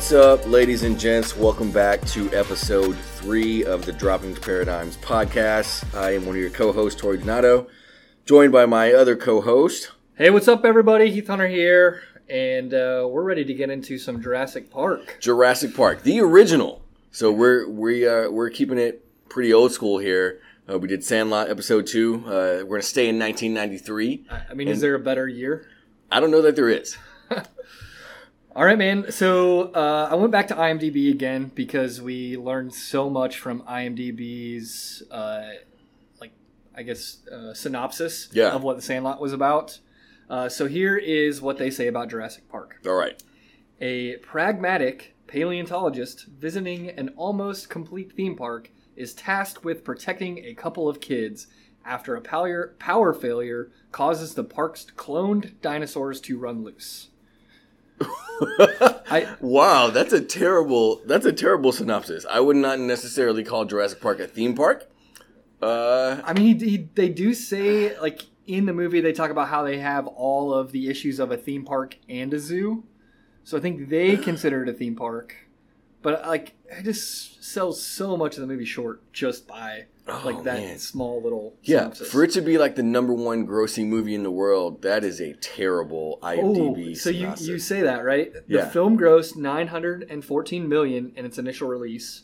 What's up, ladies and gents? Welcome back to episode three of the Dropping Paradigms podcast. I am one of your co hosts, Tori Donato, joined by my other co host. Hey, what's up, everybody? Heath Hunter here, and uh, we're ready to get into some Jurassic Park. Jurassic Park, the original. So we're we are we're keeping it pretty old school here. Uh, we did Sandlot episode two. Uh, we're gonna stay in 1993. I mean, is there a better year? I don't know that there is. All right, man. So uh, I went back to IMDb again because we learned so much from IMDb's, uh, like, I guess, uh, synopsis Yeah. of what The Sandlot was about. Uh, so here is what they say about Jurassic Park. All right. A pragmatic paleontologist visiting an almost complete theme park is tasked with protecting a couple of kids after a power, power failure causes the park's cloned dinosaurs to run loose. I, Wow, that's a terrible that's a terrible synopsis. I would not necessarily call Jurassic Park a theme park. Uh, I mean, he, he, they do say, like, in the movie, they talk about how they have all of the issues of a theme park and a zoo. So I think they consider it a theme park. But, like, it just sells so much of the movie short just by, Oh, like, that man. small little yeah, synopsis. for it to be like the number one grossing movie in the world, that is a terrible IMDb Oh, so you, synopsis. you say that right? The Yeah. film grossed 914 million in its initial release,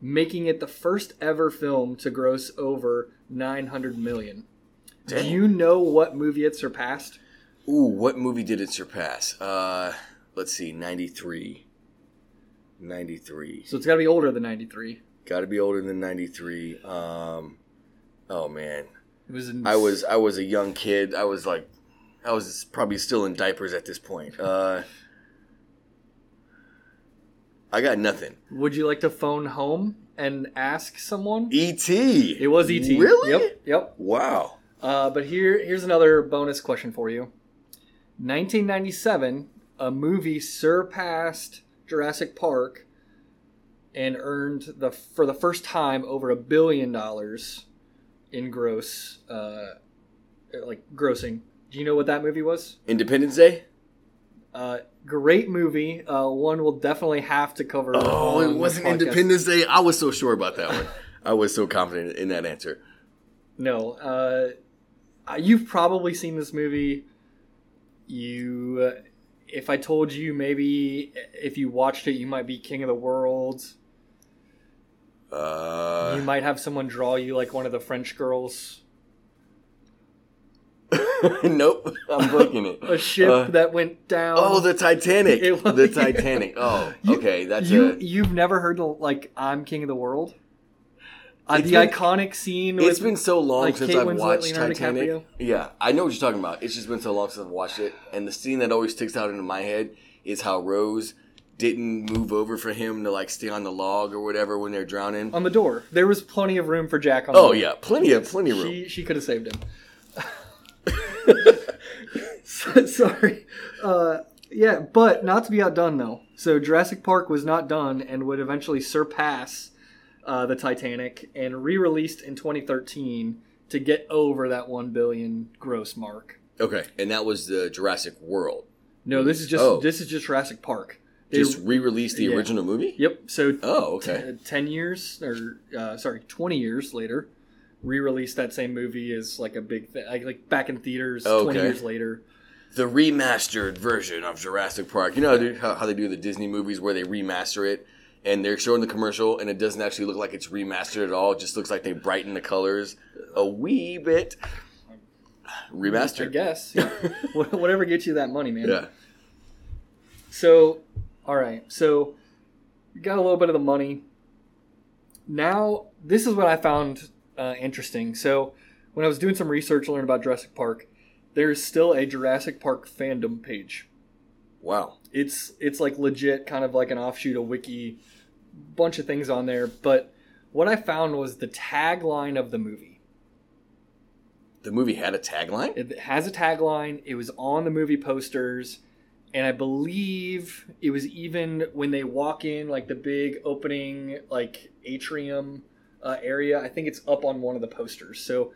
making it the first ever film to gross over 900 million. Do you know what movie it surpassed? Ooh, what movie did it surpass? Uh, let's see, 93. 93. So it's got to be older than 93. Got to be older than 93. Um, oh man. It was in, I was I was a young kid. I was like I was probably still in diapers at this point. Uh, I got nothing. Would you like to phone home and ask someone? E.T. It was ET. Really? Yep. Yep. Wow. Uh, but here, here's another bonus question for you. 1997, a movie surpassed Jurassic Park and earned the for the first time over a billion dollars in gross, uh, like grossing. Do you know what that movie was? Independence Day. Uh, great movie. Uh, one will definitely have to cover. Oh, it wasn't. Independence Day. I was so sure about that one. I was so confident in that answer. No, uh, you've probably seen this movie. You, if I told you, maybe if you watched it, you might be king of the world. you Uh, might have someone draw you like one of the French girls. nope. I'm booking it. A ship Uh, that went down. Oh, the Titanic. Was- the Titanic. Oh, You- okay. That's you. a. You've never heard the, like I'm king of the world. Uh, the been- iconic scene. It's with, been so long like since Kate I've Winslet, watched Leonardo Titanic. DiCaprio? Yeah, I know what you're talking about. It's just been so long since I've watched it, and the scene that always sticks out into my head is how Rose didn't move over for him to like stay on the log or whatever when they're drowning. on the door. There was plenty of room for Jack on. the oh yeah, plenty of plenty of room. She she could have saved him. So- Sorry. Uh, yeah, but not to be outdone though. So Jurassic Park was not done and would eventually surpass uh, the Titanic and re-released in 2013 to get over that one billion gross mark. Okay, and that was the Jurassic World. No, this is just Oh. this is just Jurassic Park. They- Just re-released the yeah. original movie. Yep. So Oh, t- okay. 10 years or uh, sorry 20 years later re-released that same movie is like a big thing like, like back in theaters 20 years later The remastered version of Jurassic Park. You know how, how they do the Disney movies where they remaster it, and they're showing the commercial, and it doesn't actually look like it's remastered at all. It just looks like they brighten the colors a wee bit. i Remastered. guess yeah. Whatever gets you that money man Yeah. so all right so got a little bit of the money now this is what i found uh, interesting so when i was doing some research to learn about jurassic park there's still a jurassic park fandom page Wow. it's it's like legit kind of like an offshoot of wiki bunch of things on there but what i found was the tagline of the movie. The movie had a tagline? it has a tagline. It was on the movie posters. And i believe it was even when they walk in like the big opening like atrium uh, area i think it's up on one of the posters. So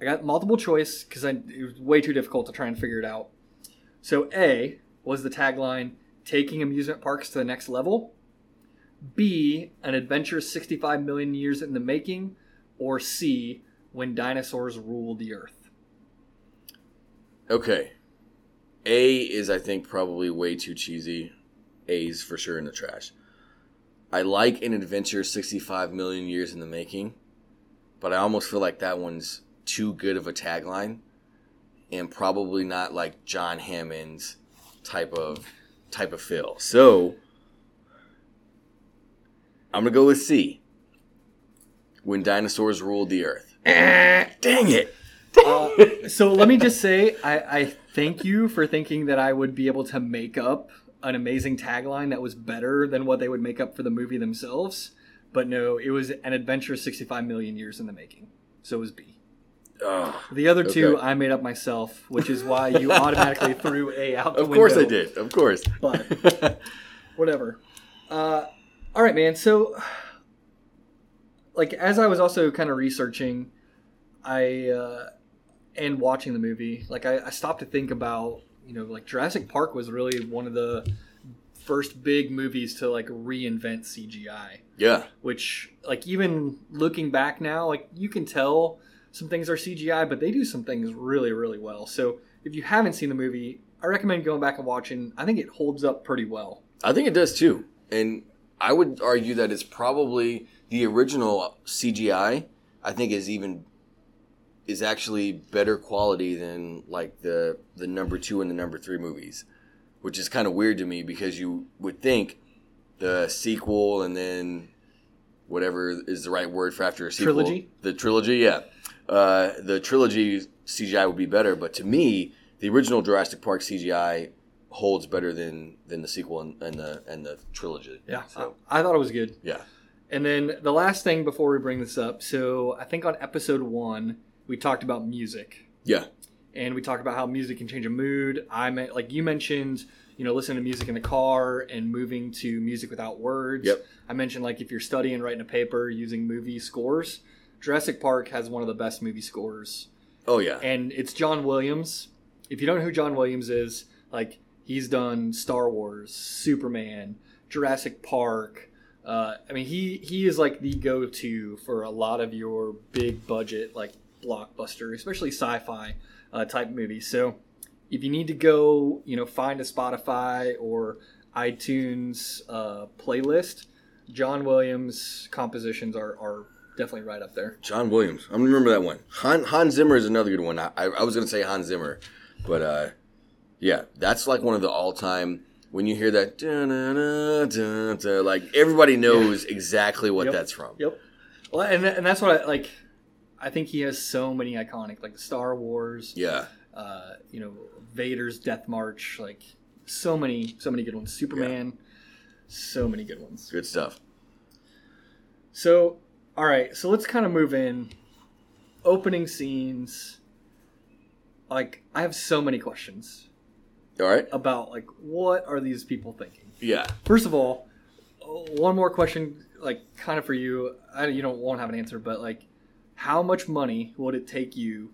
i got multiple choice because it was way too difficult to try and figure it out. So a was the tagline taking amusement parks to the next level, B, an adventure 65 million years in the making, or C, when dinosaurs ruled the earth. Okay. A is, I think, probably way too cheesy. A's for sure in the trash. I like an adventure 65 million years in the making, but I almost feel like that one's too good of a tagline and probably not like John Hammond's type of type of feel. So I'm gonna go with C. When dinosaurs ruled the earth. Dang it! Uh, so let me just say, I, I thank you for thinking that I would be able to make up an amazing tagline that was better than what they would make up for the movie themselves. But no, it was an adventure 65 million years in the making. So it was B. The other two Okay. I made up myself, which is why you automatically threw A out the of course I did. Of course. But whatever. Uh, all right, man. So, like, as I was also kind of researching, I uh, and watching the movie, like, I, I stopped to think about, you know, like Jurassic Park was really one of the first big movies to like reinvent CGI. yeah. Which, like, even looking back now, like you can tell some things are CGI, but they do some things really, really well. So, if you haven't seen the movie, I recommend going back and watching. I think it holds up pretty well. I think it does too. And I would argue that it's probably the original CGI, I think is even is actually better quality than like the the number 2 and the number 3 movies, which is kind of weird to me because you would think the sequel and then whatever is the right word for after a sequel Trilogy? the trilogy yeah uh, the trilogy CGI would be better but to me the original Jurassic Park CGI holds better than than the sequel and, and the and the trilogy Yeah, so I, I thought it was good. yeah And then the last thing before we bring this up, so I think on episode one we talked about music, yeah and we talked about how music can change a mood. I meant like you mentioned, you know, listening to music in the car and moving to music without words. Yep. I mentioned like if you're studying, writing a paper, using movie scores. Jurassic Park has one of the best movie scores oh yeah and it's John Williams. If you don't know who John Williams is, like he's done Star Wars, Superman, Jurassic Park. Uh, I mean, he he is like the go-to for a lot of your big budget like blockbuster, especially sci-fi uh, type movies. So if you need to go, you know, find a Spotify or iTunes uh, playlist, John Williams compositions are, are definitely right up there. John Williams I'm gonna remember that one Han, Hans Zimmer is another good one I, I, I was gonna say Hans Zimmer but uh yeah that's like one of the all-time when you hear that like everybody knows exactly what Yep. that's from Yep. Well, and and that's what I like. I think he has so many iconic, like Star Wars, yeah uh, you know, Vader's Death March, like so many, so many good ones. Superman, so many good ones. good stuff So, all right, so let's kind of move in. Opening scenes. Like, I have so many questions all right about like what are these people thinking? yeah First of all, one more question, like kind of for you. I, you don't won't have an answer, but like, how much money would it take you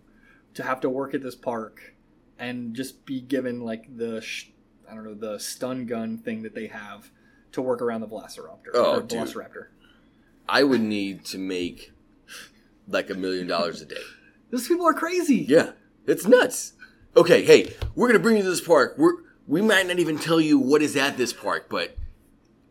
to have to work at this park and just be given like the sh- I don't know the stun gun thing that they have to work around the Velociraptor? Oh, or dude. Velociraptor. I would need to make like a million dollars a day. Those people are crazy. Yeah, it's nuts. Okay, hey, we're gonna bring you to this park. We're we might not even tell you what is at this park, but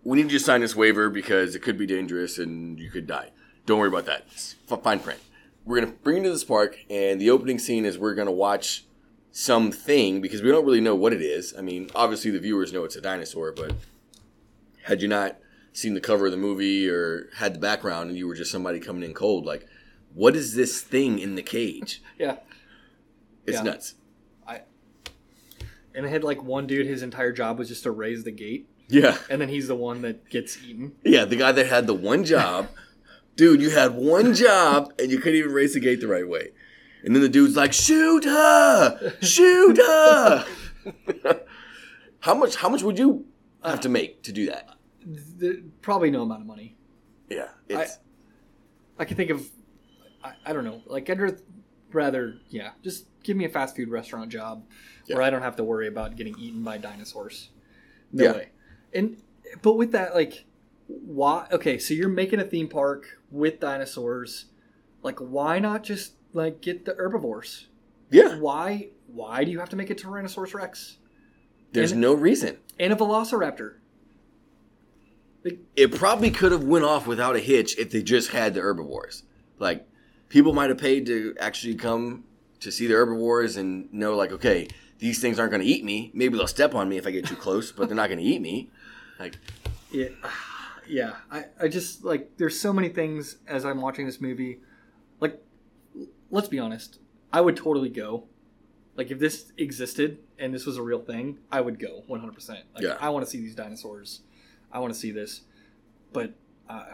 we need you to sign this waiver because it could be dangerous and you could die. Don't worry about that. It's fine print. We're gonna bring you to this park, and the opening scene is we're gonna watch something because we don't really know what it is. I mean, obviously the viewers know it's a dinosaur, but had you not seen the cover of the movie or had the background and you were just somebody coming in cold, like, what is this thing in the cage? Yeah. It's Yeah. nuts. And it had like one dude. His entire job was just to raise the gate, Yeah. and then he's the one that gets eaten. Yeah, the guy that had the one job. Dude, you had one job and you couldn't even raise the gate the right way. And then the dude's like, shoot her! Shoot her! how much how much would you have to make to do that? Th- Probably no amount of money. Yeah. It's I can think of, I, I don't know, like I'd rather, yeah, just give me a fast food restaurant job where I don't have to worry about getting eaten by dinosaurs. No Yeah. way. And but with that, like, why? Okay, so you're making a theme park with dinosaurs. Like, why not just like get the herbivores? Yeah, Why? Why do you have to make a Tyrannosaurus Rex there's And- no reason. and a Velociraptor? It probably could have went off without a hitch if they just had the herbivores. Like people might have paid to actually come to see the herbivores and know, like, okay, these things aren't going to eat me. Maybe they'll step on me if I get too close, but they're not going to eat me. Like, Yeah, yeah. I, I just like there's so many things as I'm watching this movie. Like, let's be honest, I would totally go. Like if this existed and this was a real thing, I would go 100. percent Like Yeah. I want to see these dinosaurs. I want to see this, but uh,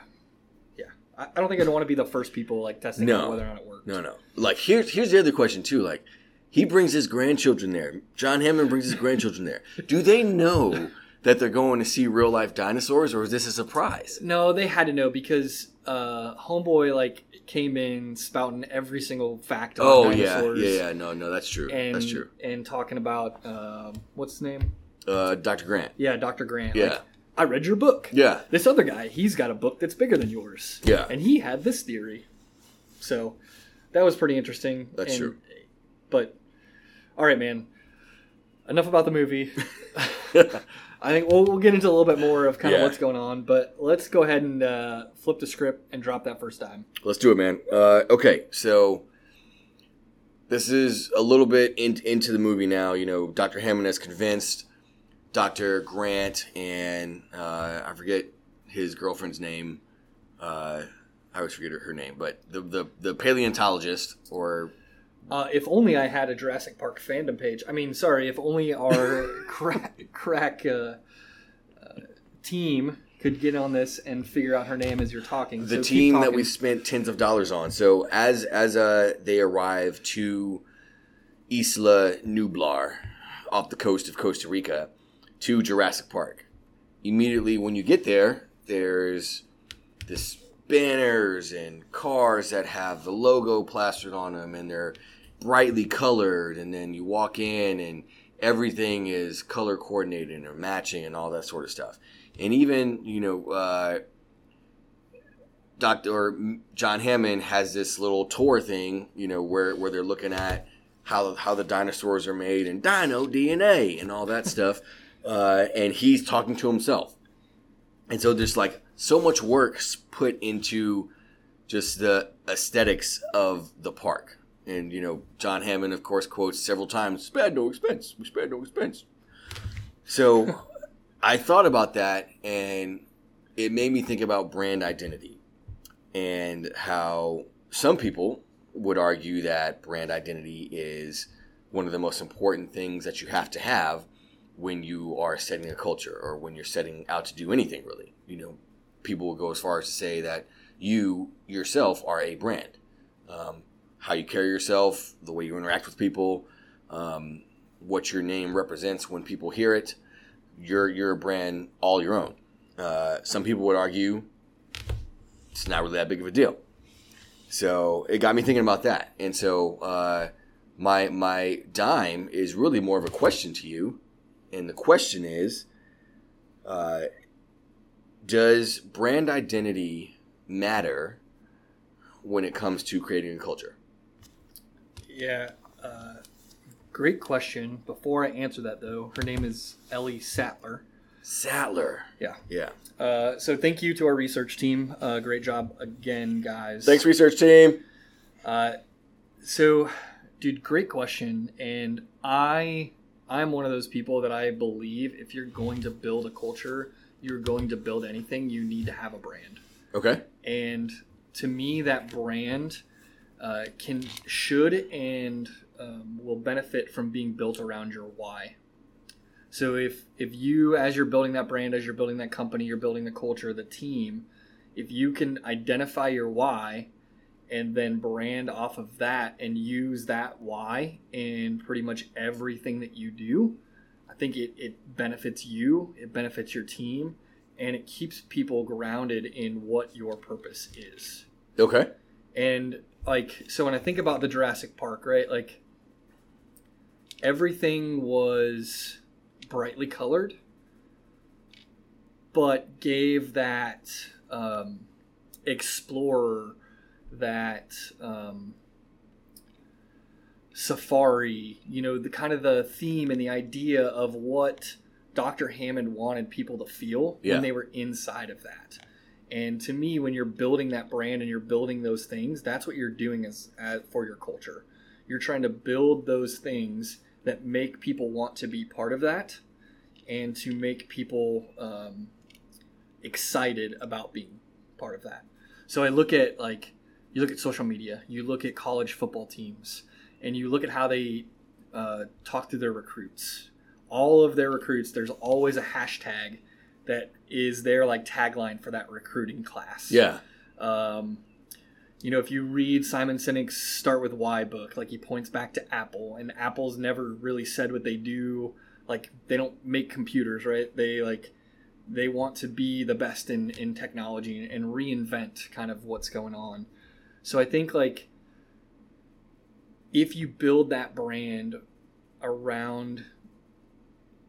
yeah, I, I don't think I'd want to be the first people like testing No. whether or not it works. no, no. Like here's here's the other question too. Like he brings his grandchildren there. John Hammond brings his grandchildren there. Do they know that they're going to see real life dinosaurs, or is this a surprise? No, they had to know because uh, Homeboy like came in spouting every single fact Oh yeah, dinosaurs. yeah, yeah. No, no, that's true. and that's true. and talking about um, what's his name? Uh, Dr. Grant. Yeah, Dr. Grant. Yeah. Like, I read your book. Yeah, This other guy, he's got a book that's bigger than yours. Yeah. and he had this theory. So that was pretty interesting. That's And- true. But all right, man. Enough about the movie. I think we'll, we'll get into a little bit more of kind of Yeah. what's going on, but let's go ahead and uh, flip the script and drop that first time. Let's do it, man. Uh, okay, so this is a little bit in, into the movie now. You know, Dr. Hammond has convinced Dr. Grant and uh, I forget his girlfriend's name. I always forget her, her name, but the, the the paleontologist or Uh, if only I had a Jurassic Park fandom page. I mean, sorry, if only our crack, crack uh, uh, team could get on this and figure out her name as you're talking. the So team that we spent tens of dollars on. So as as uh, they arrive to Isla Nublar, off the coast of Costa Rica, to Jurassic Park, immediately when you get there, there's this banners and cars that have the logo plastered on them, and they're brightly colored. And then you walk in, and everything is color coordinated and matching, and all that sort of stuff. And even you know. Uh, or John Hammond has this little tour thing, you know, where where they're looking at how how the dinosaurs are made and dino DNA and all that stuff, uh, and he's talking to himself, and so there's like so much work s- put into just the aesthetics of the park, and you know, John Hammond of course quotes several times, "Spared no expense, we spared no expense." So, I thought about that, and it made me think about brand identity and how some people would argue that brand identity is one of the most important things that you have to have when you are setting a culture or when you're setting out to do anything really you know people will go as far as to say that you yourself are a brand um, how you carry yourself the way you interact with people um, what your name represents when people hear it you're, you're a brand all your own uh, some people would argue it's not really that big of a deal. So it got me thinking about that. And so uh, my my dime is really more of a question to you, and the question is, uh, does brand identity matter when it comes to creating a culture? Yeah. Uh, great question. Before I answer that, though, her name is Ellie Sattler. Sattler. Yeah. Yeah. Uh, so thank you to our research team. Uh, great job again, guys. Thanks, research team. Uh, so, dude, great question. And I, I'm one of those people that I believe if you're going to build a culture, you're going to build anything, you need to have a brand. Okay. and to me that brand uh, can should and um, will benefit from being built around your why so if if you as you're building that brand as you're building that company you're building the culture the team if you can identify your why and then brand off of that and use that why in pretty much everything that you do think it, it benefits you it benefits your team and it keeps people grounded in what your purpose is. Okay. And like so when I think about the Jurassic Park, right? Like everything was brightly colored. but gave that um, explorer that um, safari, you know, the kind of the theme and the idea of what Dr. Hammond wanted people to feel Yeah. when they were inside of that. And to me, when you're building that brand and you're building those things, that's what you're doing as, as for your culture. You're trying to build those things that make people want to be part of that, and to make people um, excited about being part of that. So I look at like you look at social media, you look at college football teams, and you look at how they uh, talk to their recruits. All of their recruits, there's always a hashtag that is their like tagline for that recruiting class. Yeah. Um, you know, if you read Simon Sinek's Start with Why book, like he points back to Apple, and Apple's never really said what they do. Like they don't make computers, right? They like they want to be the best in in technology and, and reinvent kind of what's going on. So I think like if you build that brand around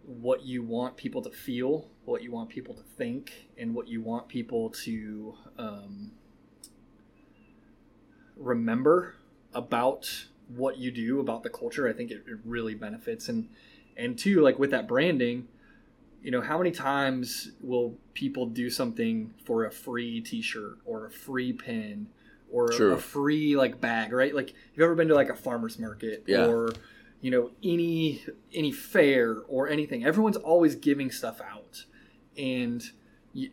what you want people to feel, what you want people to think, and what you want people to um, remember about what you do, about the culture, I think it, it really benefits. And and two, like with that branding, you know, how many times will people do something for a free T-shirt or a free pin or True. a free like bag, right? Like, you've ever been to like a farmer's market Yeah. or you know any any fair or anything? Everyone's always giving stuff out, and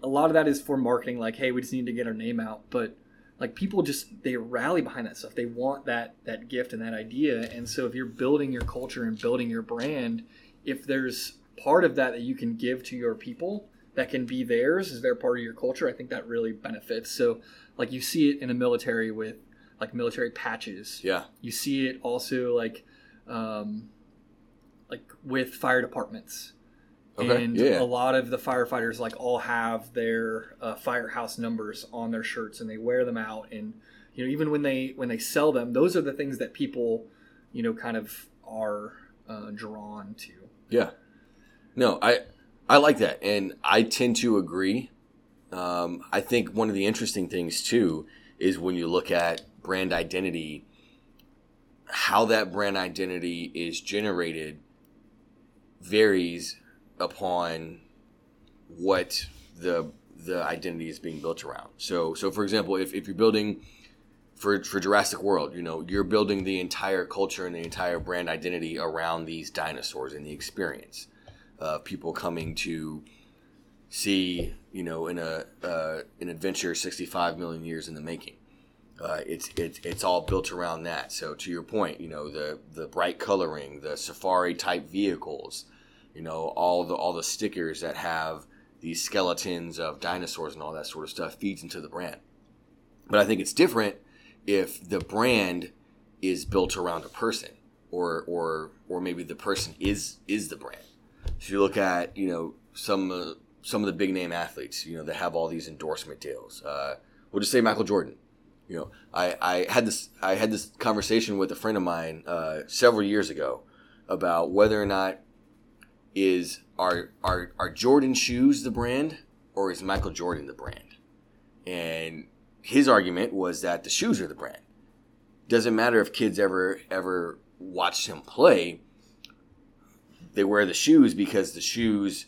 a lot of that is for marketing. Like, hey, we just need to get our name out, but like people just they rally behind that stuff they want that that gift and that idea and so if you're building your culture and building your brand if there's part of that that you can give to your people that can be theirs as their part of your culture i think that really benefits so like you see it in the military with like military patches Yeah. you see it also like um, like with fire departments Okay, and yeah. a lot of the firefighters like all have their uh, firehouse numbers on their shirts and they wear them out and you know even when they when they sell them those are the things that people you know kind of are uh, drawn to Yeah. No, I I like that, and I tend to agree. Um, I think one of the interesting things too is when you look at brand identity, how that brand identity is generated varies upon what the the identity is being built around. So so for example, if, if you're building for for Jurassic World, you know, you're building the entire culture and the entire brand identity around these dinosaurs and the experience of people coming to see, you know, in a uh, an adventure 65 million years in the making. Uh, it's it's it's all built around that. So to your point, you know, the the bright coloring, the safari type vehicles, you know, all the all the stickers that have these skeletons of dinosaurs and all that sort of stuff feeds into the brand. But I think it's different if the brand is built around a person or or or maybe the person is is the brand. So you look at, you know, some uh, some of the big name athletes, you know, that have all these endorsement deals. Uh, we'll just say Michael Jordan. You know, I, I had this I had this conversation with a friend of mine uh, several years ago about whether or not is are are are Jordan shoes the brand or is Michael Jordan the brand? And his argument was that the shoes are the brand. Doesn't matter if kids ever ever watched him play. They wear the shoes because the shoes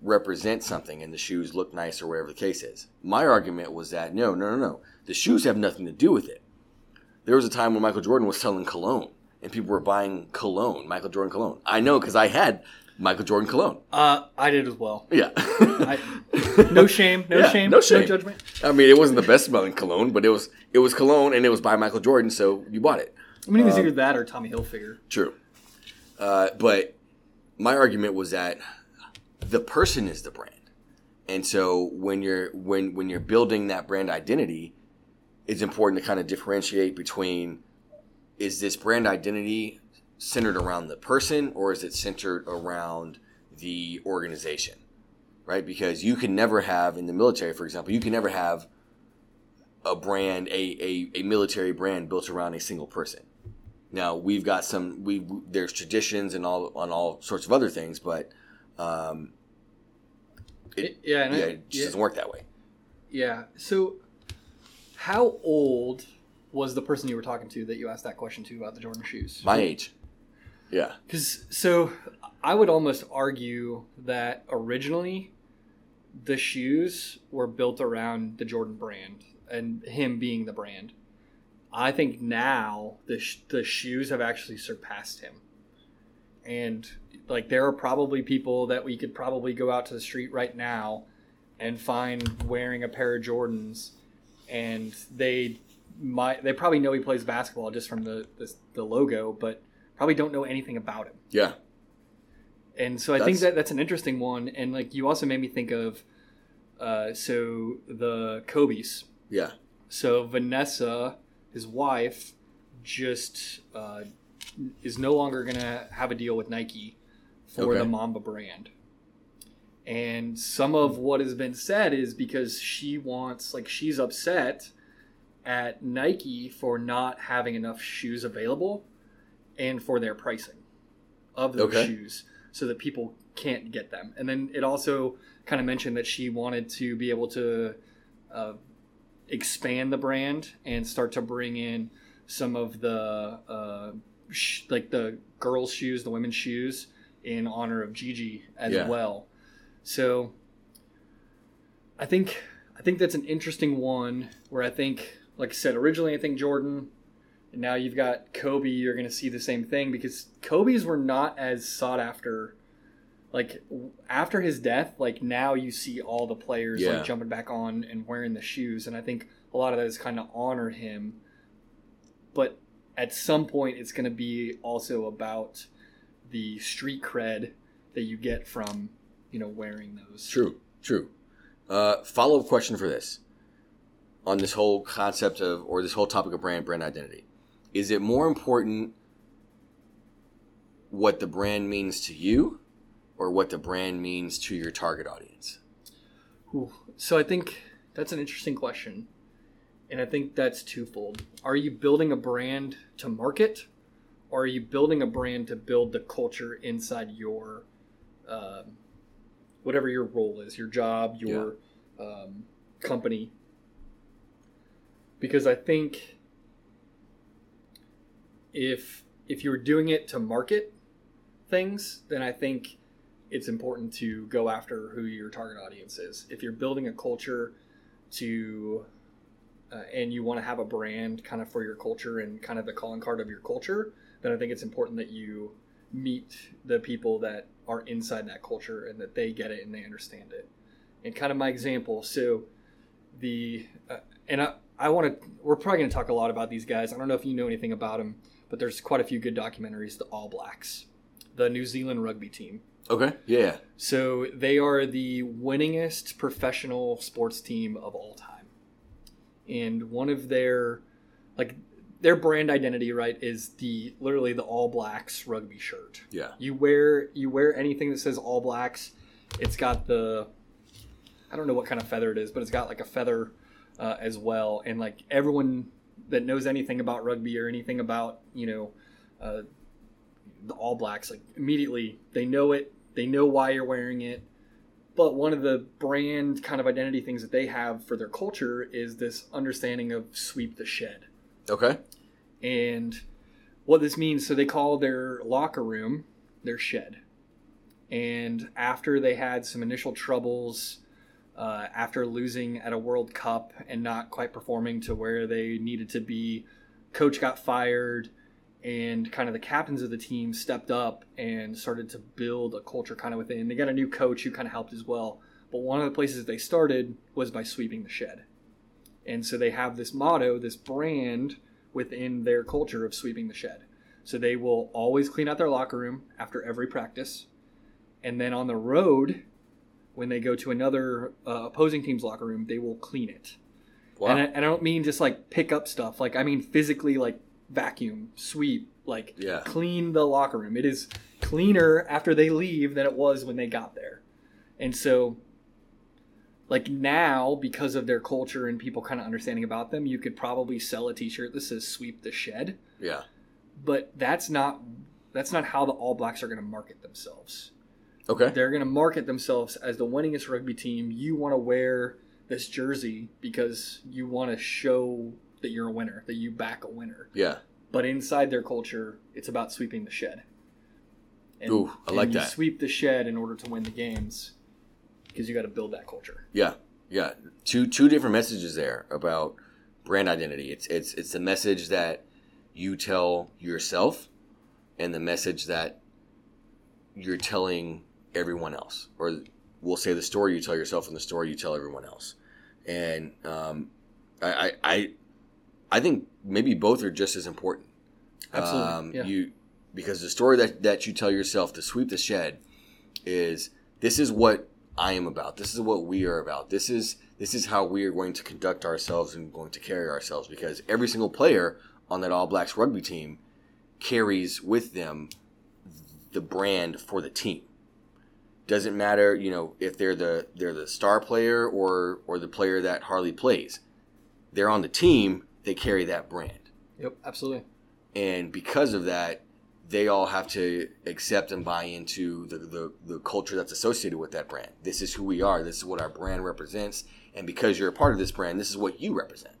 represent something and the shoes look nice or whatever the case is. My argument was that no, no, no, no. The shoes have nothing to do with it. There was a time when Michael Jordan was selling cologne and people were buying cologne, Michael Jordan cologne. I know because I had Michael Jordan cologne. uh, i did as well Yeah. I, no shame no Yeah, shame no shame. no judgment I mean, it wasn't the best smelling cologne, but it was it was cologne and it was by Michael Jordan, so you bought it. i mean it was either that or tommy hilfiger True. Uh, but my argument was that the person is the brand. And so when you're when when you're building that brand identity, it's important to kind of differentiate between is this brand identity centered around the person or is it centered around the organization? Right? Because you can never have in the military, for example, you can never have a brand, a, a, a military brand built around a single person. Now we've got some we there's traditions and all on all sorts of other things, but um, It, yeah, and I- yeah, it just yeah. doesn't work that way. Yeah. So, how old was the person you were talking to that you asked that question to about the Jordan shoes? My age. Yeah. Because so, I would almost argue that originally, the shoes were built around the Jordan brand and him being the brand. I think now the sh- the shoes have actually surpassed him, and like there are probably people that we could probably go out to the street right now and find wearing a pair of Jordans, and they might they probably know he plays basketball just from the the, the logo, but probably don't know anything about him. Yeah. And so I think that that's an interesting one. And like you also made me think of, uh, so the Kobe's. Yeah. So Vanessa, his wife, just uh, is no longer gonna have a deal with Nike for Okay. the Mamba brand. And some of what has been said is because she wants, like, she's upset at Nike for not having enough shoes available and for their pricing of those Okay. shoes so that people can't get them. And then it also kind of mentioned that she wanted to be able to uh, expand the brand and start to bring in some of the uh, sh- like the girls' shoes, the women's shoes, in honor of Gigi as Yeah. well. So I think I think that's an interesting one where I think, like I said, originally I think Jordan, and now you've got Kobe. You're going to see the same thing because Kobe's were not as sought after. Like after his death, like now you see all the players Yeah. like jumping back on and wearing the shoes, and I think a lot of that is kind of honor him. But at some point, it's going to be also about the street cred that you get from you know wearing those. True. True. Uh, Follow up question for this on this whole concept of or this whole topic of brand brand identity. Is it more important what the brand means to you or what the brand means to your target audience? Ooh. So I think that's an interesting question. And I think that's twofold. Are you building a brand to market, or are you building a brand to build the culture inside your, um, whatever your role is, your job, your um, company? Because I think if if you're doing it to market things, then I think it's important to go after who your target audience is. If you're building a culture to, uh, and you want to have a brand kind of for your culture and kind of the calling card of your culture, then I think it's important that you meet the people that are inside that culture and that they get it and they understand it. And kind of my example, so the, uh, and I, I want to, we're probably going to talk a lot about these guys. I don't know if you know anything about them, but there's quite a few good documentaries. The All Blacks, the New Zealand rugby team. Okay. Yeah. So they are the winningest professional sports team of all time. And one of their like their brand identity, right, is the literally the All Blacks rugby shirt. Yeah. You wear you wear anything that says All Blacks, it's got the I don't know what kind of feather it is, but it's got like a feather uh, as well. And like everyone that knows anything about rugby or anything about you know uh, the All Blacks, like immediately they know it. They know why you're wearing it. But one of the brand kind of identity things that they have for their culture is this understanding of sweep the shed. Okay. And what this means, so they call their locker room their shed. And after they had some initial troubles, uh, after losing at a World Cup and not quite performing to where they needed to be, coach got fired, and kind of the captains of the team stepped up and started to build a culture kind of within. They got a new coach who kind of helped as well. But one of the places they started was by sweeping the shed. And so they have this motto, this brand within their culture of sweeping the shed. So they will always clean out their locker room after every practice. And then on the road, when they go to another uh, opposing team's locker room, they will clean it. Wow. And, I, and I don't mean just like pick up stuff. Like I mean physically, like vacuum, sweep, like Yeah. clean the locker room. It is cleaner after they leave than it was when they got there. And so, like now, because of their culture and people kind of understanding about them, you could probably sell a T-shirt that says "Sweep the Shed," yeah. but that's not that's not how the All Blacks are going to market themselves. Okay. They're going to market themselves as the winningest rugby team. You want to wear this jersey because you want to show that you're a winner, that you back a winner. Yeah. But inside their culture, it's about sweeping the shed. And, Ooh, I like you that. Sweep the shed in order to win the games because you got to build that culture. Yeah, yeah. Two two different messages there about brand identity. It's it's it's the message that you tell yourself, and the message that you're telling everyone else, or we'll say the story you tell yourself and the story you tell everyone else. And um, I, I I I think maybe both are just as important. Absolutely. Um, yeah. You because the story that that you tell yourself to sweep the shed is this is what I am about. This is what we are about. This is this is how we are going to conduct ourselves and going to carry ourselves because every single player on that All Blacks rugby team carries with them the brand for the team. Doesn't matter, you know, if they're the they're the star player or or the player that Harley plays. They're on the team, they carry that brand. Yep, absolutely. and because of that they all have to accept and buy into the, the, the culture that's associated with that brand. This is who we are. This is what our brand represents. And because you're a part of this brand this is what you represent.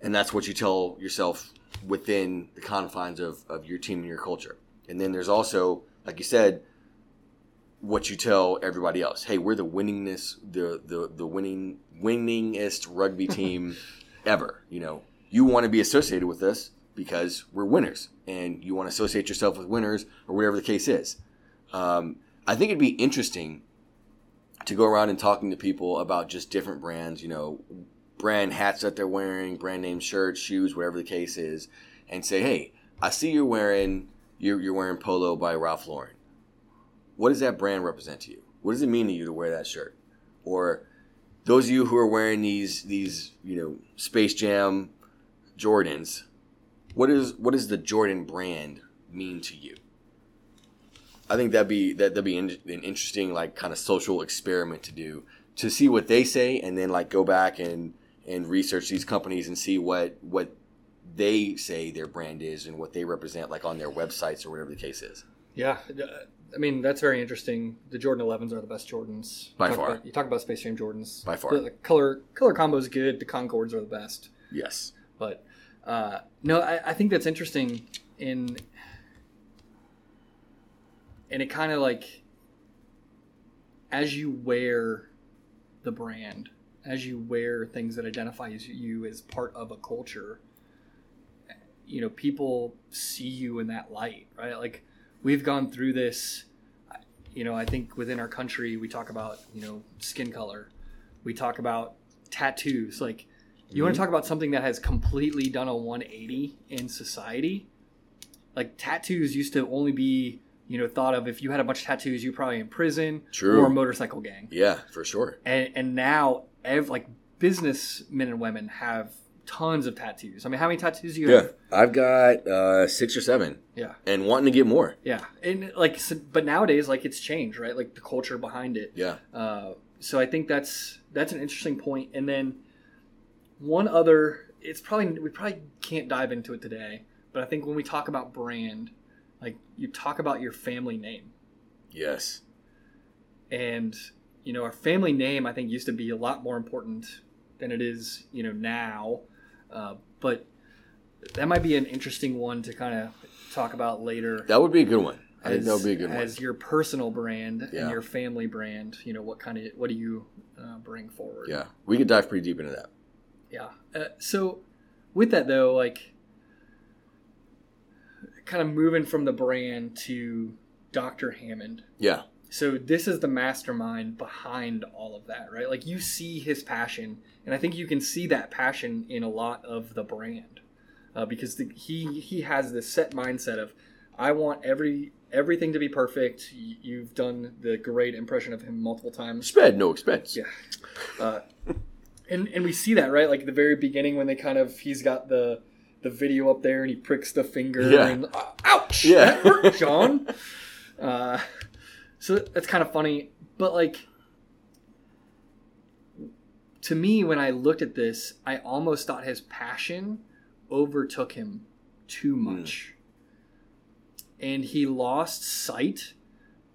And that's what you tell yourself within the confines of, of your team and your culture. And then there's also like you said what you tell everybody else. Hey we're the winningest the the, the winning winningest rugby team ever you know. You want to be associated with us because we're winners and you want to associate yourself with winners or whatever the case is. Um, i think it'd be interesting to go around and talking to people about just different brands you know brand hats that they're wearing brand name shirts shoes whatever the case is and say hey i see you're wearing you're, you're wearing polo by ralph lauren. What does that brand represent to you? What does it mean to you to wear that shirt? Or those of you who are wearing these these you know space jam jordans what is what does the jordan brand mean to you? I think that'd be that, that'd be an interesting like kind of social experiment to do to see what they say and then like go back and and research these companies and see what what they say their brand is and what they represent like on their websites or whatever the case is. Yeah, I mean that's very interesting. The Jordan 11s are the best Jordans By You talk far. About, you talk about Space Jam Jordans By far. The, the color color combo is good. The Concords are the best, yes but uh, no, I, I think that's interesting. In and it kind of like as you wear the brand, as you wear things that identifies you as part of a culture, you know, people see you in that light, right? Like we've gone through this, you know, I think within our country, we talk about, you know, skin color, we talk about tattoos. Like, you want to mm-hmm. talk about something that has completely done a 180 in society? Like, tattoos used to only be, you know, thought of if you had a bunch of tattoos, you're probably in prison True. or a motorcycle gang yeah for sure and and now ev- like businessmen and women have tons of tattoos. I mean, how many tattoos do you have? yeah i've got uh six or seven Yeah, and wanting to get more yeah, and like, so, but nowadays, like, it's changed, right? Like the culture behind it. yeah Uh, so I think that's that's an interesting point. And then one other, it's probably we probably can't dive into it today, but I think when we talk about brand, like you talk about your family name. yes and you know our family name i think used to be a lot more important than it is you know now uh, but that might be an interesting one to kind of talk about later that would be a good one i think as, that would be a good one as your personal brand Yeah. and your family brand you know what kind of what do you uh, bring forward yeah we could dive pretty deep into that yeah. Uh, so with that though, like kind of moving from the brand to Dr. Hammond. yeah So this is the mastermind behind all of that, right? Like you see his passion, and I think you can see that passion in a lot of the brand, uh, because the, he he has this set mindset of, I want every everything to be perfect. You've done the great impression of him multiple times. sped no expense Yeah. Uh, and and we see that right, like the very beginning when they kind of he's got the the video up there and he pricks the finger Yeah. and uh, ouch, Yeah. that hurt, John. uh, so that's kind of funny, but like to me when I looked at this, I almost thought his passion overtook him too much, and he lost sight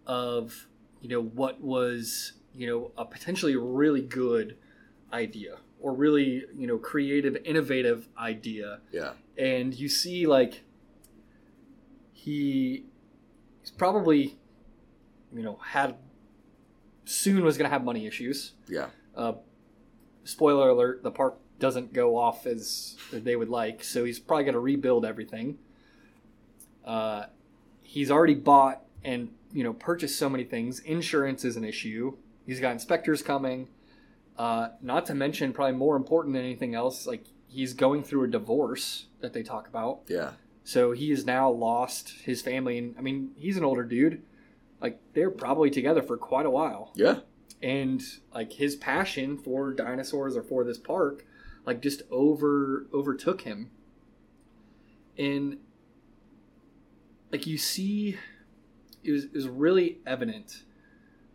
of you know what was you know a potentially really good idea or really you know creative innovative idea. Yeah. and you see like he he's probably you know had soon was going to have money issues. Yeah. uh, spoiler alert the park doesn't go off as they would like so he's probably going to rebuild everything. Uh, he's already bought and you know purchased so many things. Insurance is an issue. He's got inspectors coming. Uh, not to mention probably more important than anything else like he's going through a divorce that they talk about. Yeah. so he has now lost his family and i mean he's an older dude like they're probably together for quite a while Yeah. and like his passion for dinosaurs or for this park like just over overtook him and like you see it was, it was really evident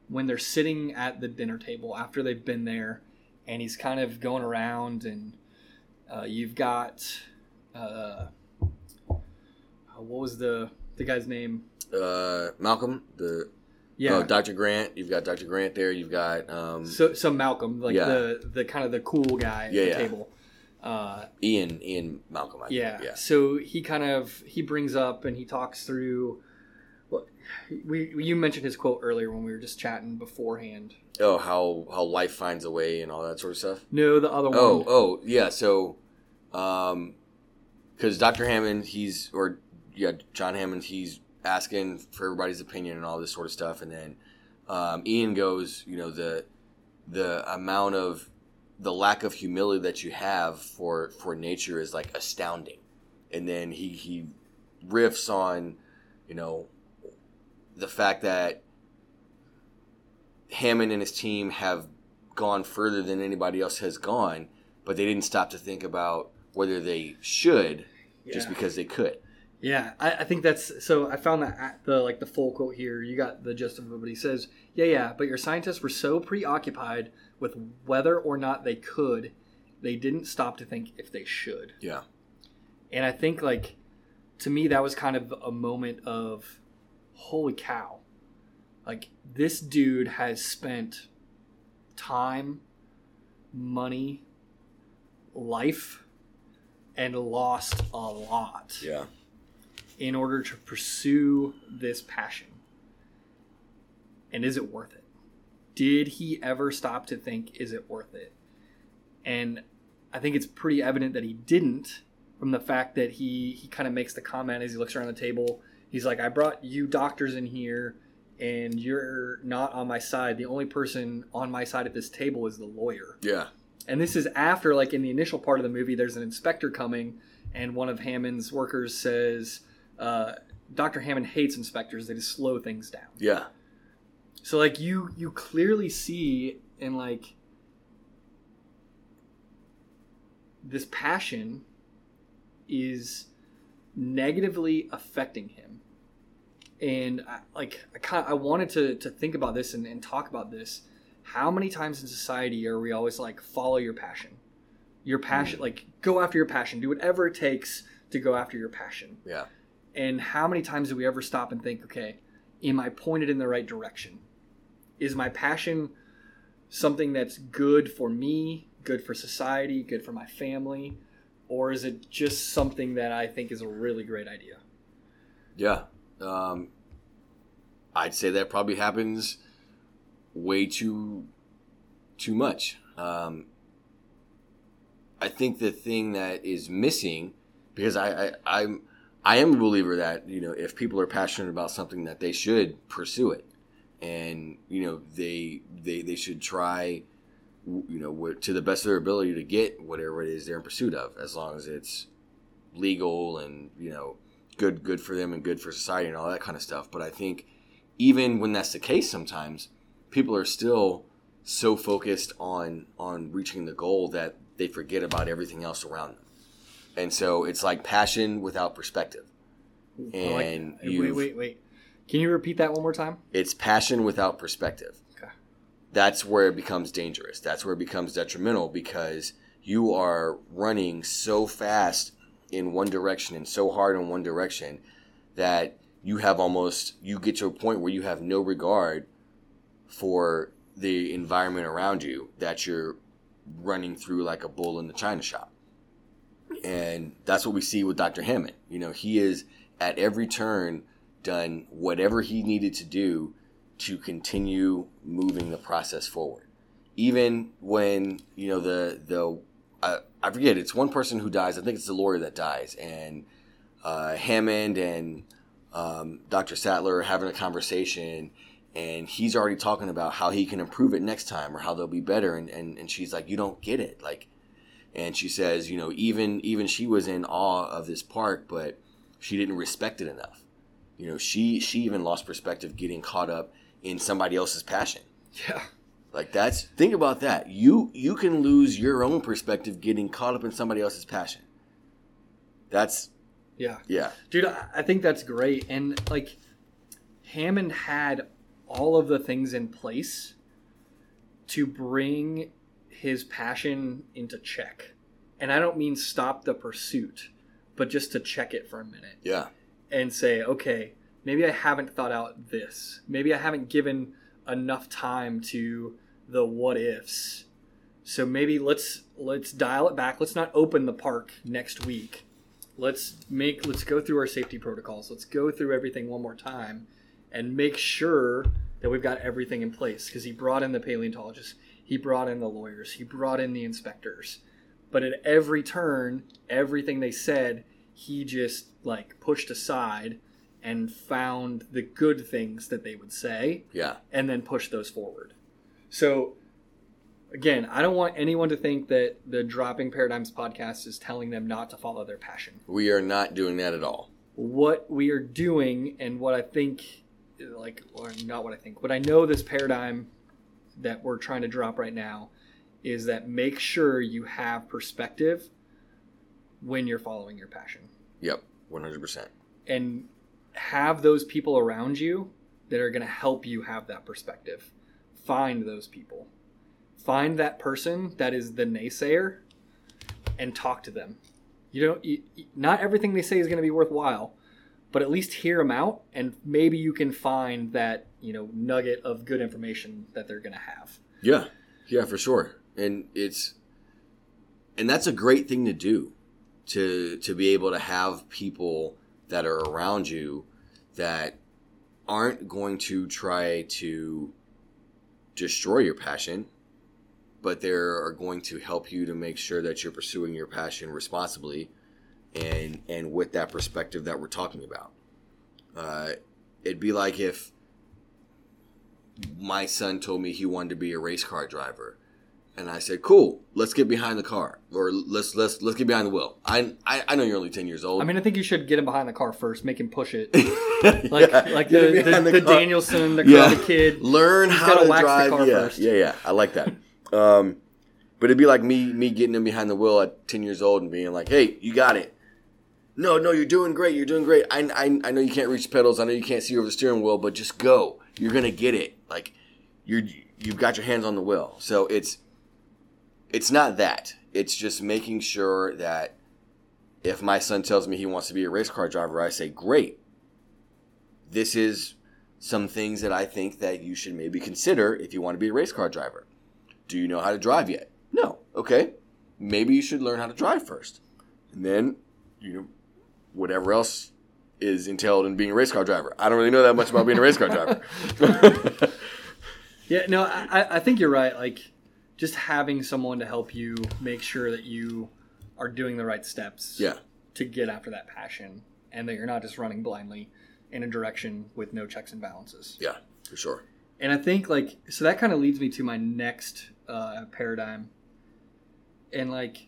when they're sitting at the dinner table after they've been there and he's kind of going around and uh, you've got uh, what was the the guy's name Uh, Malcolm, the yeah oh, Dr. Grant. You've got Dr. Grant there. You've got um, So, so Malcolm, like Yeah. the the kind of the cool guy at Yeah, the yeah. table. Uh, Ian. Ian Malcolm. I think. yeah. Yeah. So he kind of he brings up and he talks through. What we you mentioned his quote earlier when we were just chatting beforehand. Oh, how how life finds a way and all that sort of stuff. No, the other one. Oh, oh, yeah. So, um, because Dr. Hammond, he's or yeah, John Hammond, he's asking for everybody's opinion and all this sort of stuff, and then um, Ian goes, you know, the the amount of the lack of humility that you have for for nature is like astounding, and then he he riffs on, you know, the fact that Hammond and his team have gone further than anybody else has gone, but they didn't stop to think about whether they should just because they could. Yeah, I, I think that's so. I found that at the like the full quote here. You got the gist of it, but he says, "Yeah, yeah, but your scientists were so preoccupied with whether or not they could, they didn't stop to think if they should." Yeah. And I think like to me that was kind of a moment of holy cow. Like this dude has spent time, money, life and lost a lot Yeah. In order to pursue this passion. And is it worth it? Did he ever stop to think, is it worth it? And I think it's pretty evident that he didn't from the fact that he, he kind of makes the comment as he looks around the table. He's like, I brought you doctors in here and you're not on my side. The only person on my side at this table is the lawyer. Yeah. And this is after, like, in the initial part of the movie, there's an inspector coming, and one of Hammond's workers says, uh, Dr. Hammond hates inspectors. They just slow things down. Yeah. So, like, you, you clearly see in, like, this passion is negatively affecting him. And, I, like, I, kind I wanted to, to think about this and, and talk about this how many times in society are we always like follow your passion your passion like go after your passion do whatever it takes to go after your passion Yeah. And how many times do we ever stop and think okay am i pointed in the right direction is my passion something that's good for me good for society good for my family or is it just something that i think is a really great idea Yeah. Um, I'd say that probably happens way too too much. Um, I think the thing that is missing, because I, I I'm I am a believer that you know if people are passionate about something that they should pursue it, and you know they they they should try you know to the best of their ability to get whatever it is they're in pursuit of, as long as it's legal and you know good good for them and good for society and all that kind of stuff. But I think even when that's the case, sometimes people are still so focused on on reaching the goal that they forget about everything else around them. And so it's like passion without perspective. I like And wait wait wait can you repeat that one more time It's passion without perspective. okay That's where it becomes dangerous. That's where it becomes detrimental because you are running so fast in one direction and so hard in one direction that you have almost you get to a point where you have no regard for the environment around you that you're running through like a bull in the china shop and that's what we see with dr hammond. You know he is at every turn done whatever he needed to do to continue moving the process forward. Even when you know the the I, I forget it's one person who dies. I think it's the lawyer that dies. And uh, hammond and um, Dr. Sattler having a conversation and he's already talking about how he can improve it next time or how they'll be better. And, and, and she's like you don't get it. Like and she says you know even even she was in awe of this park but she didn't respect it enough you know she she even lost perspective getting caught up in somebody else's passion Yeah. like that's think about that you you can lose your own perspective getting caught up in somebody else's passion that's Yeah. yeah Dude, I I think that's great. And like Hammond had all of the things in place to bring his passion into check. And I don't mean stop the pursuit, but just to check it for a minute yeah and say, okay, maybe I haven't thought out this. Maybe I haven't given enough time to the what ifs. So maybe let's let's dial it back. Let's not open the park next week. Let's make let's go through our safety protocols. Let's go through everything one more time and make sure that we've got everything in place because he brought in the paleontologists, he brought in the lawyers, he brought in the inspectors. But at every turn, everything they said, he just like pushed aside and found the good things that they would say yeah and then push those forward. So again, I don't want anyone to think that the Dropping Paradigms podcast is telling them not to follow their passion. we are not doing that at all What we are doing and what I think like or not what I think, what I know this paradigm that we're trying to drop right now is that make sure you have perspective when you're following your passion. yep 100% and have those people around you that are going to help you have that perspective. Find those people. Find that person that is the naysayer and talk to them. You don't you, not everything they say is going to be worthwhile, but at least hear them out and maybe you can find that, you know, nugget of good information that they're going to have. Yeah, yeah, for sure. And it's and that's a great thing to do to to be able to have people that are around you that aren't going to try to destroy your passion, but they are going to help you to make sure that you're pursuing your passion responsibly and and with that perspective that we're talking about. Uh, it'd be like if my son told me he wanted to be a race car driver and I said, "Cool, let's get behind the car, or let's let's let's get behind the wheel." I I, I know you're only ten years old. I mean, I think you should get him behind the car first, make him push it. like Like like the, the, the, Daniel-san, the Yeah. Kid. learn He's how to wax the drive. car yeah, first. yeah, yeah. I like that. um, but it'd be like me me getting him behind the wheel at ten years old and being like, "Hey, you got it." No, no, you're doing great. You're doing great. I, I, I know you can't reach the pedals. I know you can't see over the steering wheel, but just go. You're gonna get it. Like you're you've got your hands on the wheel. So it's it's not that. It's just making sure that if my son tells me he wants to be a race car driver, I say, "Great. This is some things that I think that you should maybe consider if you want to be a race car driver. Do you know how to drive yet? No. Okay. Maybe you should learn how to drive first. And then, you know, whatever else is entailed in being a race car driver. I don't really know that much about being a race car driver. Yeah, no, I, I think you're right. Like, just having someone to help you make sure that you are doing the right steps yeah. to get after that passion and that you're not just running blindly in a direction with no checks and balances. Yeah, for sure. And I think, like, so that kind of leads me to my next uh, paradigm. And, like,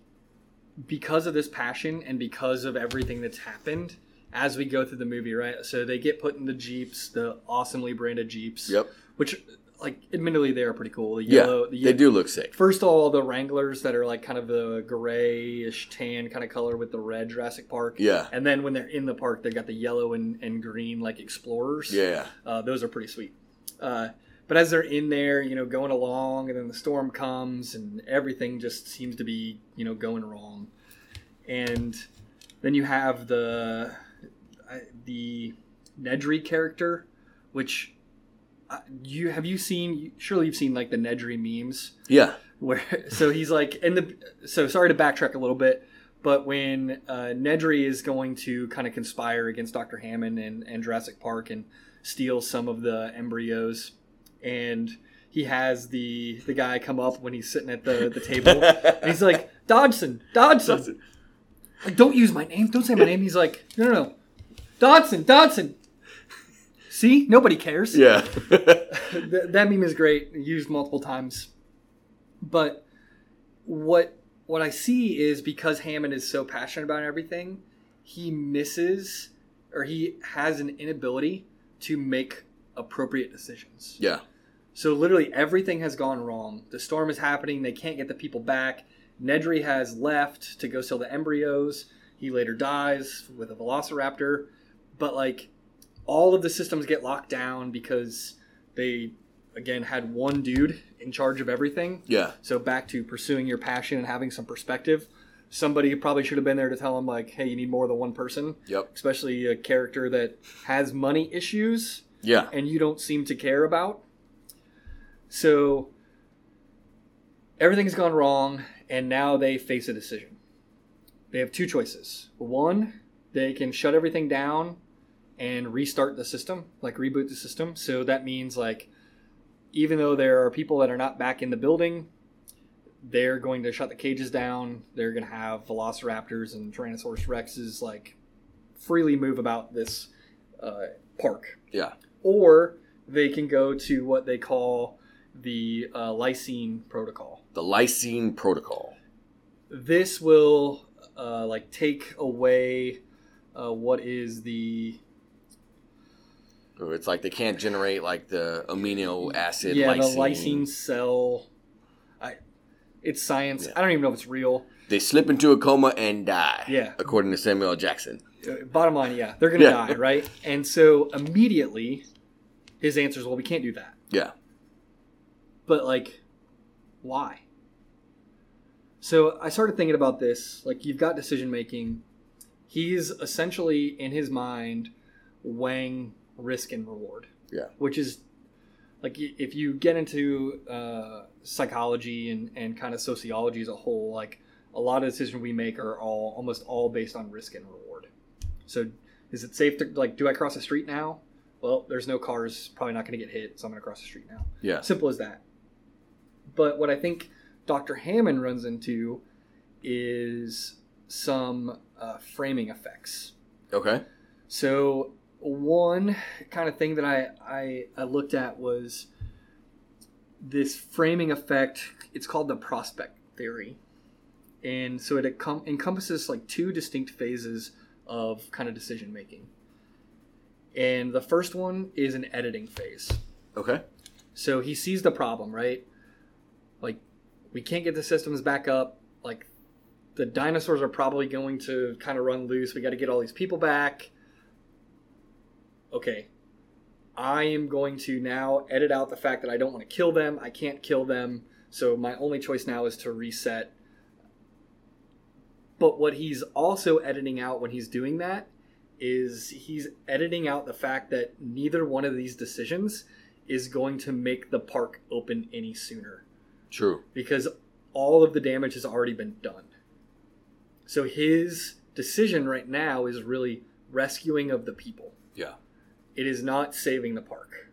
because of this passion and because of everything that's happened as we go through the movie, right? So they get put in the Jeeps, the awesomely branded Jeeps. Yep. Which, like, admittedly, they are pretty cool. The Yeah. yellow, They do look sick. First of all, the Wranglers that are like kind of the grayish tan kind of color with the red Jurassic Park. Yeah. And then when they're in the park, they've got the yellow and, and green like Explorers. Yeah. Uh, those are pretty sweet. Uh, but as they're in there, you know, going along, and then the storm comes, and everything just seems to be, you know, going wrong. And then you have the the Nedry character, which uh, you have you seen? Surely you've seen like the Nedry memes. Yeah. where so he's like in the so sorry to backtrack a little bit but when uh, nedry is going to kind of conspire against dr hammond and, and jurassic park and steal some of the embryos and he has the the guy come up when he's sitting at the, the table. And he's like Dodgson. Dodgson. Like don't use my name don't say my name. He's like no no no Dodgson Dodgson. See? Nobody cares. Yeah. Th- that meme is great used multiple times. But what what i see is because hammond is so passionate about everything he misses or he has an inability to make appropriate decisions. Yeah. so literally everything has gone wrong. The storm is happening. They can't get the people back. Nedry has left to go sell the embryos. He later dies with a velociraptor but like all of the systems get locked down because they again had one dude in charge of everything Yeah. so back to pursuing your passion and having some perspective somebody probably should have been there to tell him like hey you need more than one person Yep. especially a character that has money issues Yeah. and you don't seem to care about. So everything's gone wrong, and now they face a decision. They have two choices. One, they can shut everything down and restart the system, like reboot the system. So that means, like, even though there are people that are not back in the building, they're going to shut the cages down. They're going to have velociraptors and Tyrannosaurus rexes, like, freely move about this uh, park Yeah. or they can go to what they call the uh, lysine protocol. The lysine protocol. This will uh, like take away uh, what is the Or It's like they can't generate like the amino acid yeah lysine. the lysine cell. I, it's science. Yeah. I don't even know if it's real. They slip into a coma and die. Yeah. According to Samuel L. Jackson. Uh, Bottom line, yeah, they're gonna Yeah. die, right? And so immediately, his answer is, "Well, we can't do that." Yeah. but like why so i started thinking about this like you've got decision making he's essentially in his mind weighing risk and reward Yeah. which is like if you get into uh, psychology and, and kind of sociology as a whole like a lot of decisions we make are all almost all based on risk and reward so is it safe to like do i cross the street now well there's no cars probably not going to get hit so i'm going to cross the street now Yeah. Simple as that. But what I think Dr. Hammond runs into is some uh, framing effects. Okay. So one kind of thing that I, I I looked at was this framing effect. It's called the prospect theory, and so it encom- encompasses like two distinct phases of kind of decision making. And the first one is an editing phase. Okay. So he sees the problem, right? Like, we can't get the systems back up. Like, the dinosaurs are probably going to kind of run loose. We got to get all these people back. Okay. I am going to now edit out the fact that I don't want to kill them. I can't kill them. So my only choice now is to reset. But what he's also editing out when he's doing that is he's editing out the fact that neither one of these decisions is going to make the park open any sooner True. because all of the damage has already been done. So his decision right now is really rescuing of the people. Yeah. It is not saving the park.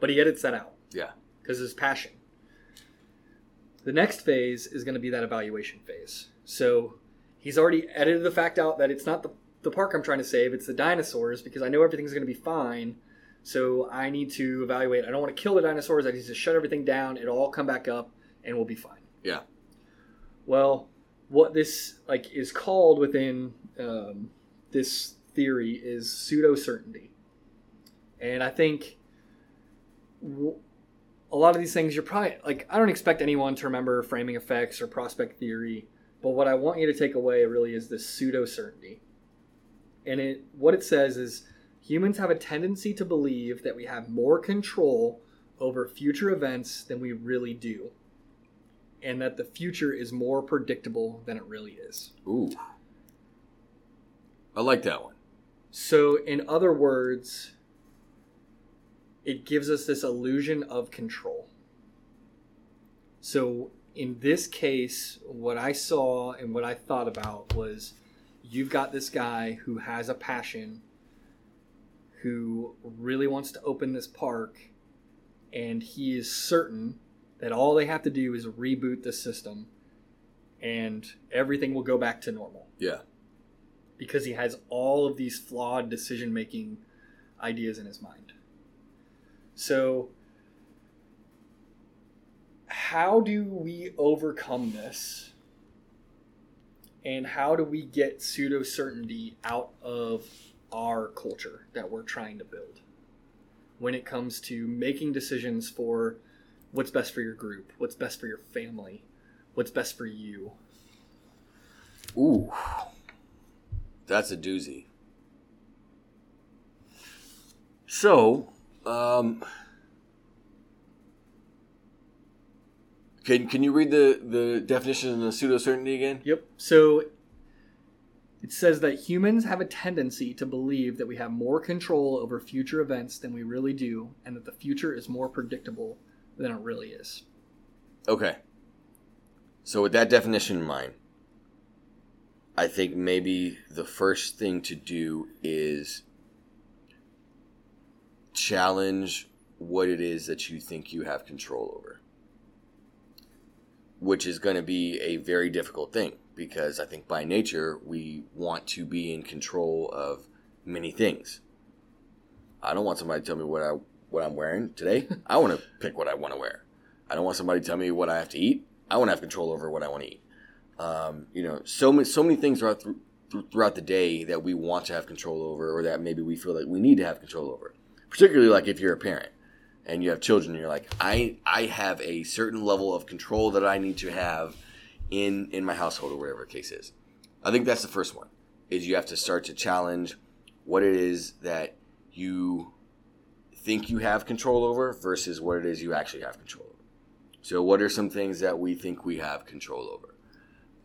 But he edits that out Yeah. because his passion. The next phase is going to be that evaluation phase. So he's already edited the fact out that it's not the, the park I'm trying to save, it's the dinosaurs because I know everything's going to be fine. So I need to evaluate. I don't want to kill the dinosaurs. I need to shut everything down. It'll all come back up and we'll be fine. Yeah. Well, what this like is called within um, this theory is pseudo certainty, and I think a lot of these things you're probably like I don't expect anyone to remember framing effects or prospect theory, but what I want you to take away really is this pseudo certainty, and it what it says is humans have a tendency to believe that we have more control over future events than we really do and that the future is more predictable than it really is. Ooh. I like that one. So, in other words, it gives us this illusion of control. So, in this case, what I saw and what I thought about was you've got this guy who has a passion, who really wants to open this park, and he is certain that all they have to do is reboot the system and everything will go back to normal Yeah. because he has all of these flawed decision making ideas in his mind. So, how do we overcome this? And how do we get pseudo certainty out of our culture that we're trying to build when it comes to making decisions for what's best for your group, what's best for your family, what's best for you? Ooh. That's a doozy. So, um, can can you read the the definition of the pseudo certainty again? Yep. So it says that humans have a tendency to believe that we have more control over future events than we really do, and that the future is more predictable than it really is. Okay. So with that definition in mind, I think maybe the first thing to do is challenge what it is that you think you have control over. Which is going to be a very difficult thing because I think by nature we want to be in control of many things. I don't want somebody to tell me what I what I'm wearing today. I want to pick what I want to wear. I don't want somebody to tell me what I have to eat. I want to have control over what I want to eat. Um, you know, so many so many things throughout throughout the day that we want to have control over, or that maybe we feel like we need to have control over. Particularly, like if you're a parent and you have children, you're like, I I have a certain level of control that I need to have in in my household or whatever the case is. I think that's the first one. Is you have to start to challenge what it is that you think you have control over versus what it is you actually have control over. So, what are some things that we think we have control over?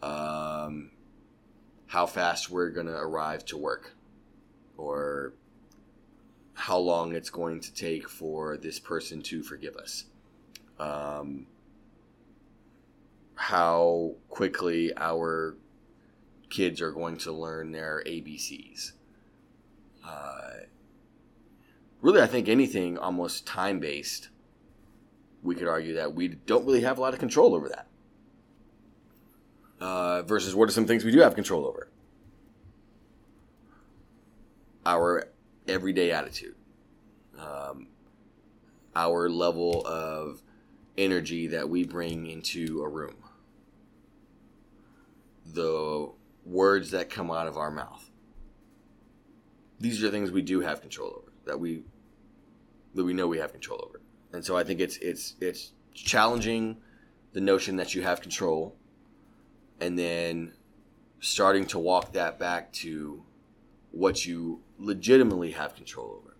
Um, how fast we're going to arrive to work, or how long it's going to take for this person to forgive us. Um, how quickly our kids are going to learn their ABCs. Uh, really, I think anything almost time based, we could argue that we don't really have a lot of control over that. Uh, versus what are some things we do have control over? Our everyday attitude, um, our level of energy that we bring into a room, the words that come out of our mouth. These are things we do have control over that we that we know we have control over. And so I think it's it's it's challenging the notion that you have control and then starting to walk that back to what you legitimately have control over.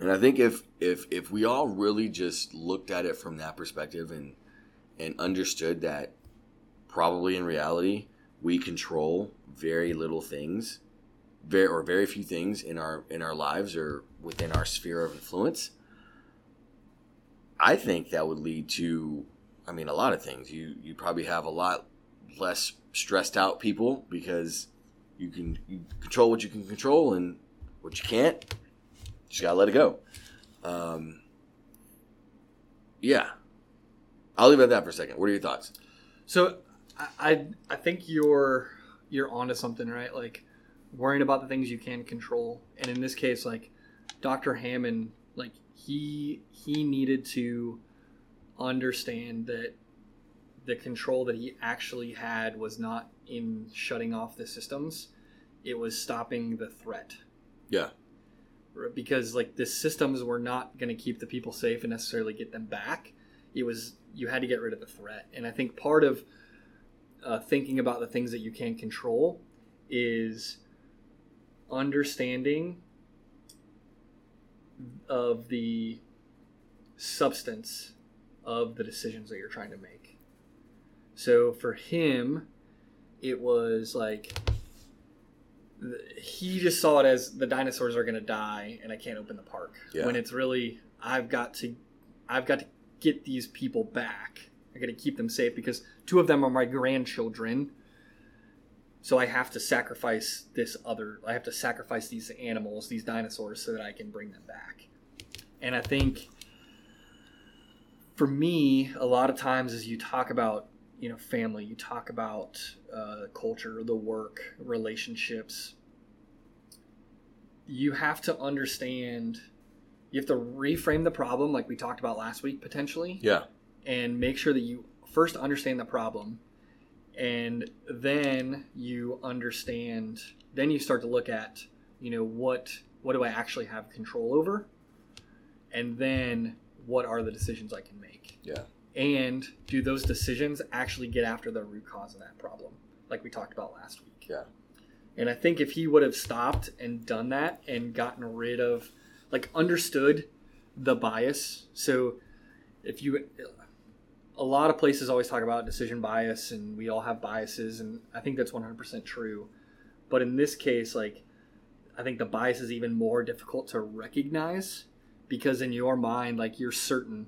And I think if if if we all really just looked at it from that perspective and and understood that probably in reality we control very little things very or very few things in our in our lives or within our sphere of influence i think that would lead to i mean a lot of things you you probably have a lot less stressed out people because you can you control what you can control and what you can't just gotta let it go um, yeah i'll leave it at that for a second what are your thoughts So I I, I think you're you're onto something, right? Like worrying about the things you can control, and in this case, like Dr. Hammond, like he he needed to understand that the control that he actually had was not in shutting off the systems; it was stopping the threat. yeah. Because like the systems were not going to keep the people safe and necessarily get them back. It was you had to get rid of the threat. And i think part of uh, thinking about the things that you can't control is understanding of the substance of the decisions that you're trying to make. So for him it was like he just saw it as the dinosaurs are going to die and I can't open the park. Yeah. When it's really I've got to I've got to get these people back. I got to keep them safe because two of them are my grandchildren. So I have to sacrifice this other I have to sacrifice these animals, these dinosaurs so that I can bring them back. And I think for me, a lot of times as you talk about you know family you talk about uh, culture the work relationships you have to understand you have to reframe the problem like we talked about last week potentially Yeah. and make sure that you first understand the problem and then you understand then you start to look at you know what what do i actually have control over and then what are the decisions i can make Yeah. And do those decisions actually get after the root cause of that problem like we talked about last week Yeah. and i think if he would have stopped and done that and gotten rid of like understood the bias so if you a lot of places always talk about decision bias and we all have biases and i think that's 100% true but in this case like i think the bias is even more difficult to recognize because in your mind like you're certain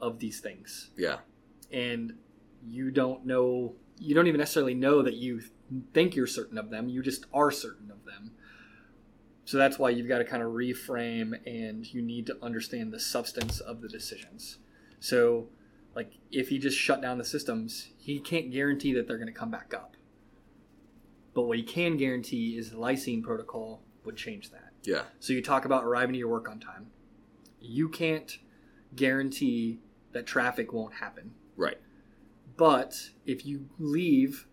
of these things. Yeah. and you don't know you don't even necessarily know that you think you're certain of them you just are certain of them. So that's why you've got to kind of reframe and you need to understand the substance of the decisions. So like if he just shut down the systems he can't guarantee that they're going to come back up. But what he can guarantee is the lysine protocol would change that. Yeah. so you talk about arriving to your work on time. You can't guarantee that traffic won't happen Right. but if you leave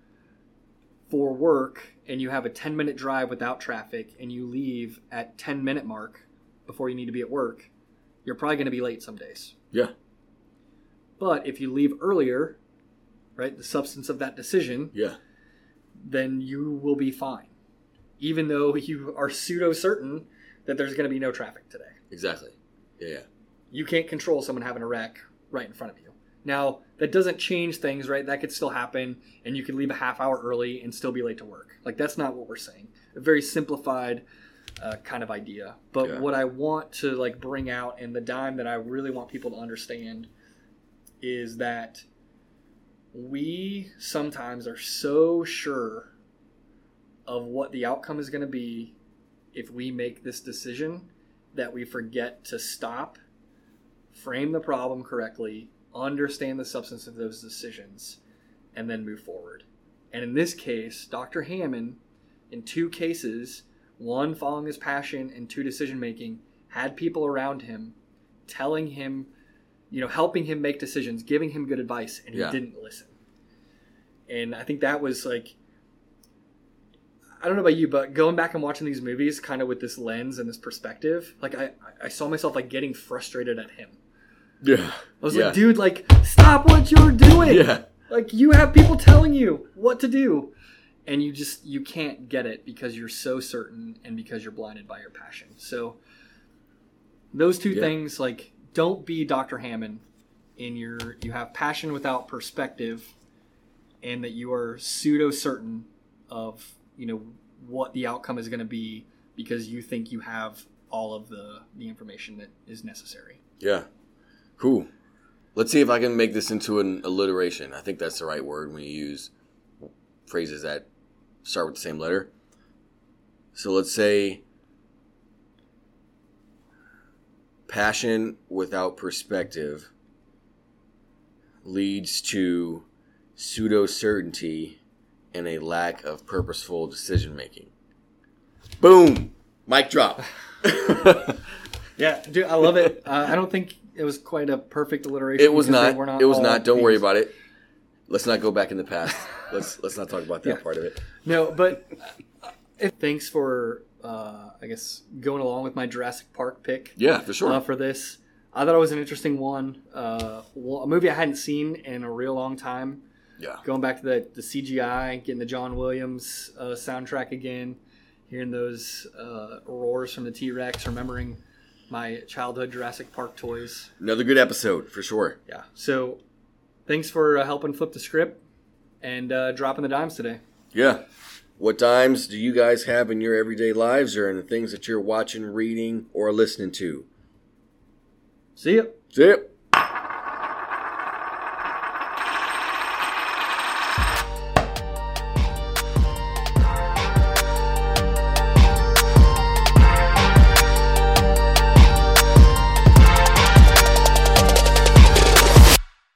for work and you have a 10 minute drive without traffic and you leave at 10 minute mark before you need to be at work, you're probably going to be late some days. Yeah. But if you leave earlier, right, the substance of that decision, Yeah. then you will be fine. Even though you are pseudo certain that there's going to be no traffic today. Exactly. Yeah. Yeah. you can't control someone having a wreck right in front of you. Now, that doesn't change things, right? That could still happen, and you could leave a half hour early and still be late to work. Like, that's not what we're saying. A very simplified uh, kind of idea. But Yeah. what I want to like bring out, and the dime that I really want people to understand, is that we sometimes are so sure of what the outcome is going to be if we make this decision that we forget to stop frame the problem correctly, understand the substance of those decisions, and then move forward. And in this case, Dr. Hammond, in two cases, one following his passion and two decision making, had people around him telling him, you know, helping him make decisions, giving him good advice, and he Yeah. didn't listen. And I think that was like, I don't know about you, but going back and watching these movies kind of with this lens and this perspective, like I, I saw myself like getting frustrated at him. Yeah. I was yeah. like, dude, like, stop what you're doing. Yeah. Like, you have people telling you what to do. And you just, you can't get it because you're so certain and because you're blinded by your passion. So, those two Yeah. things, like, don't be Dr. Hammond in your, you have passion without perspective and that you are pseudo certain of, you know, what the outcome is going to be because you think you have all of the, the information that is necessary. Yeah. Cool. Let's see if I can make this into an alliteration. I think that's the right word when you use phrases that start with the same letter. So let's say passion without perspective leads to pseudo certainty and a lack of purposeful decision making. Boom! Mic drop. Yeah, dude, I love it. Uh, I don't think it was quite a perfect alliteration. It was they not. It was not. Don't worry about it. Let's not go back in the past. let's let's not talk about that Yeah. part of it. No, but uh, if, thanks for, uh, I guess, going along with my Jurassic Park pick Yeah, for sure. uh, for this. I thought it was an interesting one. Uh, well, a movie I hadn't seen in a real long time. yeah, Going back to the, the CGI, getting the John Williams uh, soundtrack again, hearing those uh, roars from the T Rex, remembering my childhood Jurassic Park toys. another good episode for sure. Yeah. So thanks for uh, helping flip the script and uh, dropping the dimes today. Yeah, What dimes do you guys have in your everyday lives or in the things that you're watching, reading, or listening to? See ya. See ya.